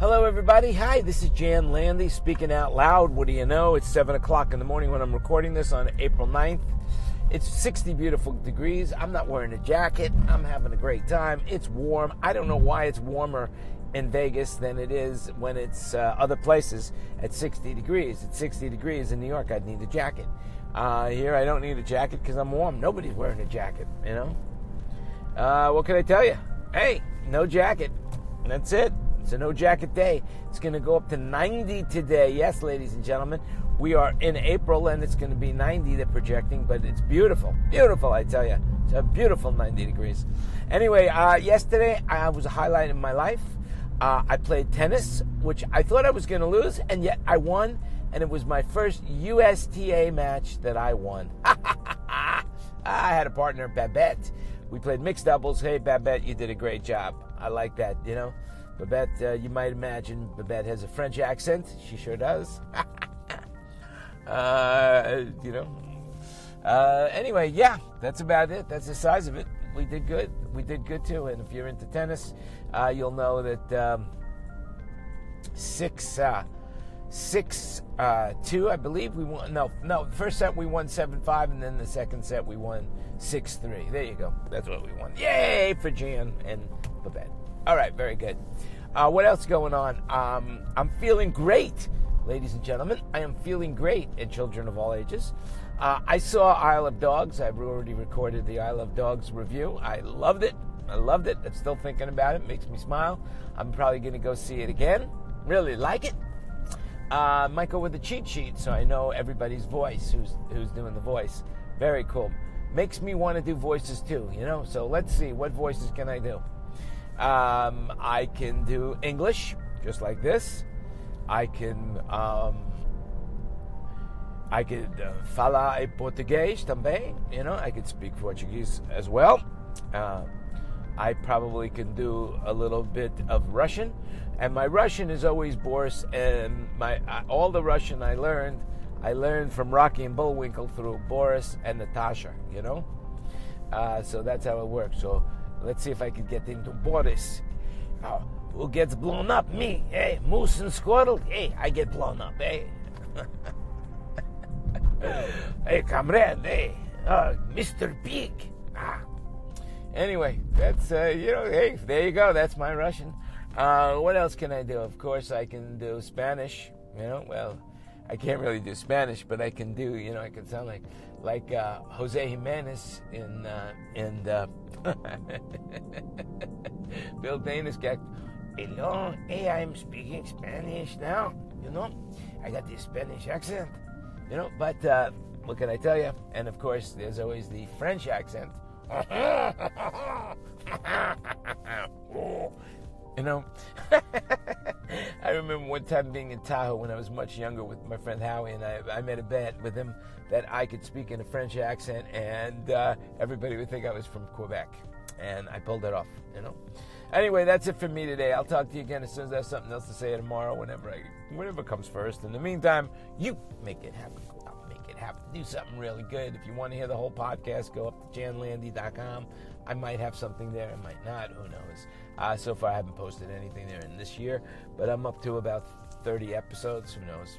Hello, everybody. Hi, this is Jan Landy speaking out loud. What do you know? It's 7 o'clock in the morning when I'm recording this on April 9th. It's 60 beautiful degrees. I'm not wearing a jacket. I'm having a great time. It's warm. I don't know why it's warmer in Vegas than it is when it's uh, other places at 60 degrees. At 60 degrees in New York, I'd need a jacket. Uh, here, I don't need a jacket because I'm warm. Nobody's wearing a jacket, you know? Uh, what can I tell you? Hey, no jacket. That's it. It's a no jacket day. It's going to go up to 90 today. Yes, ladies and gentlemen, we are in April and it's going to be 90. They're projecting, but it's beautiful. Beautiful, I tell you. It's a beautiful 90 degrees. Anyway, uh, yesterday I was a highlight in my life. Uh, I played tennis, which I thought I was going to lose, and yet I won. And it was my first USTA match that I won. I had a partner, Babette. We played mixed doubles. Hey, Babette, you did a great job. I like that, you know. Babette, uh, you might imagine, Babette has a French accent. She sure does. uh, you know. Uh, anyway, yeah, that's about it. That's the size of it. We did good. We did good too. And if you're into tennis, uh, you'll know that um, six, uh, six, uh, two, I believe we won. No, no. First set we won seven five, and then the second set we won six three. There you go. That's what we won. Yay for Jan and Babette. All right, very good. Uh, what else going on? Um, I'm feeling great, ladies and gentlemen. I am feeling great, and children of all ages. Uh, I saw Isle of Dogs. I've already recorded the Isle of Dogs review. I loved it. I loved it. I'm still thinking about it. Makes me smile. I'm probably going to go see it again. Really like it. Uh, go with the cheat sheet so I know everybody's voice who's who's doing the voice. Very cool. Makes me want to do voices too, you know. So let's see what voices can I do. Um, I can do English, just like this. I can. Um, I could uh, falar português também, you know. I could speak Portuguese as well. Uh, I probably can do a little bit of Russian, and my Russian is always Boris. And my uh, all the Russian I learned, I learned from Rocky and Bullwinkle through Boris and Natasha. You know, uh, so that's how it works. So Let's see if I can get into Boris. Who gets blown up? Me. Hey, Moose and Squirrel. Hey, I get blown up. Hey. hey, comrade. Hey, uh, Mr. Pig. Ah. Anyway, that's, uh, you know, hey, there you go. That's my Russian. Uh, what else can I do? Of course, I can do Spanish. You know, well, I can't really do Spanish, but I can do, you know, I can sound like like uh, Jose Jimenez in uh, in uh, Bill Dana's got. Hello, hey, I'm speaking Spanish now. You know, I got this Spanish accent. You know, but uh, what can I tell you? And of course, there's always the French accent. You know, I remember one time being in Tahoe when I was much younger with my friend Howie, and I, I made a bet with him that I could speak in a French accent, and uh, everybody would think I was from Quebec, and I pulled it off. You know. Anyway, that's it for me today. I'll talk to you again as soon as I have something else to say tomorrow, whenever I, whatever comes first. In the meantime, you make it happen. It happen. Do something really good. If you want to hear the whole podcast, go up to janlandy.com. I might have something there. I might not. Who knows? Uh, so far, I haven't posted anything there in this year, but I'm up to about 30 episodes. Who knows?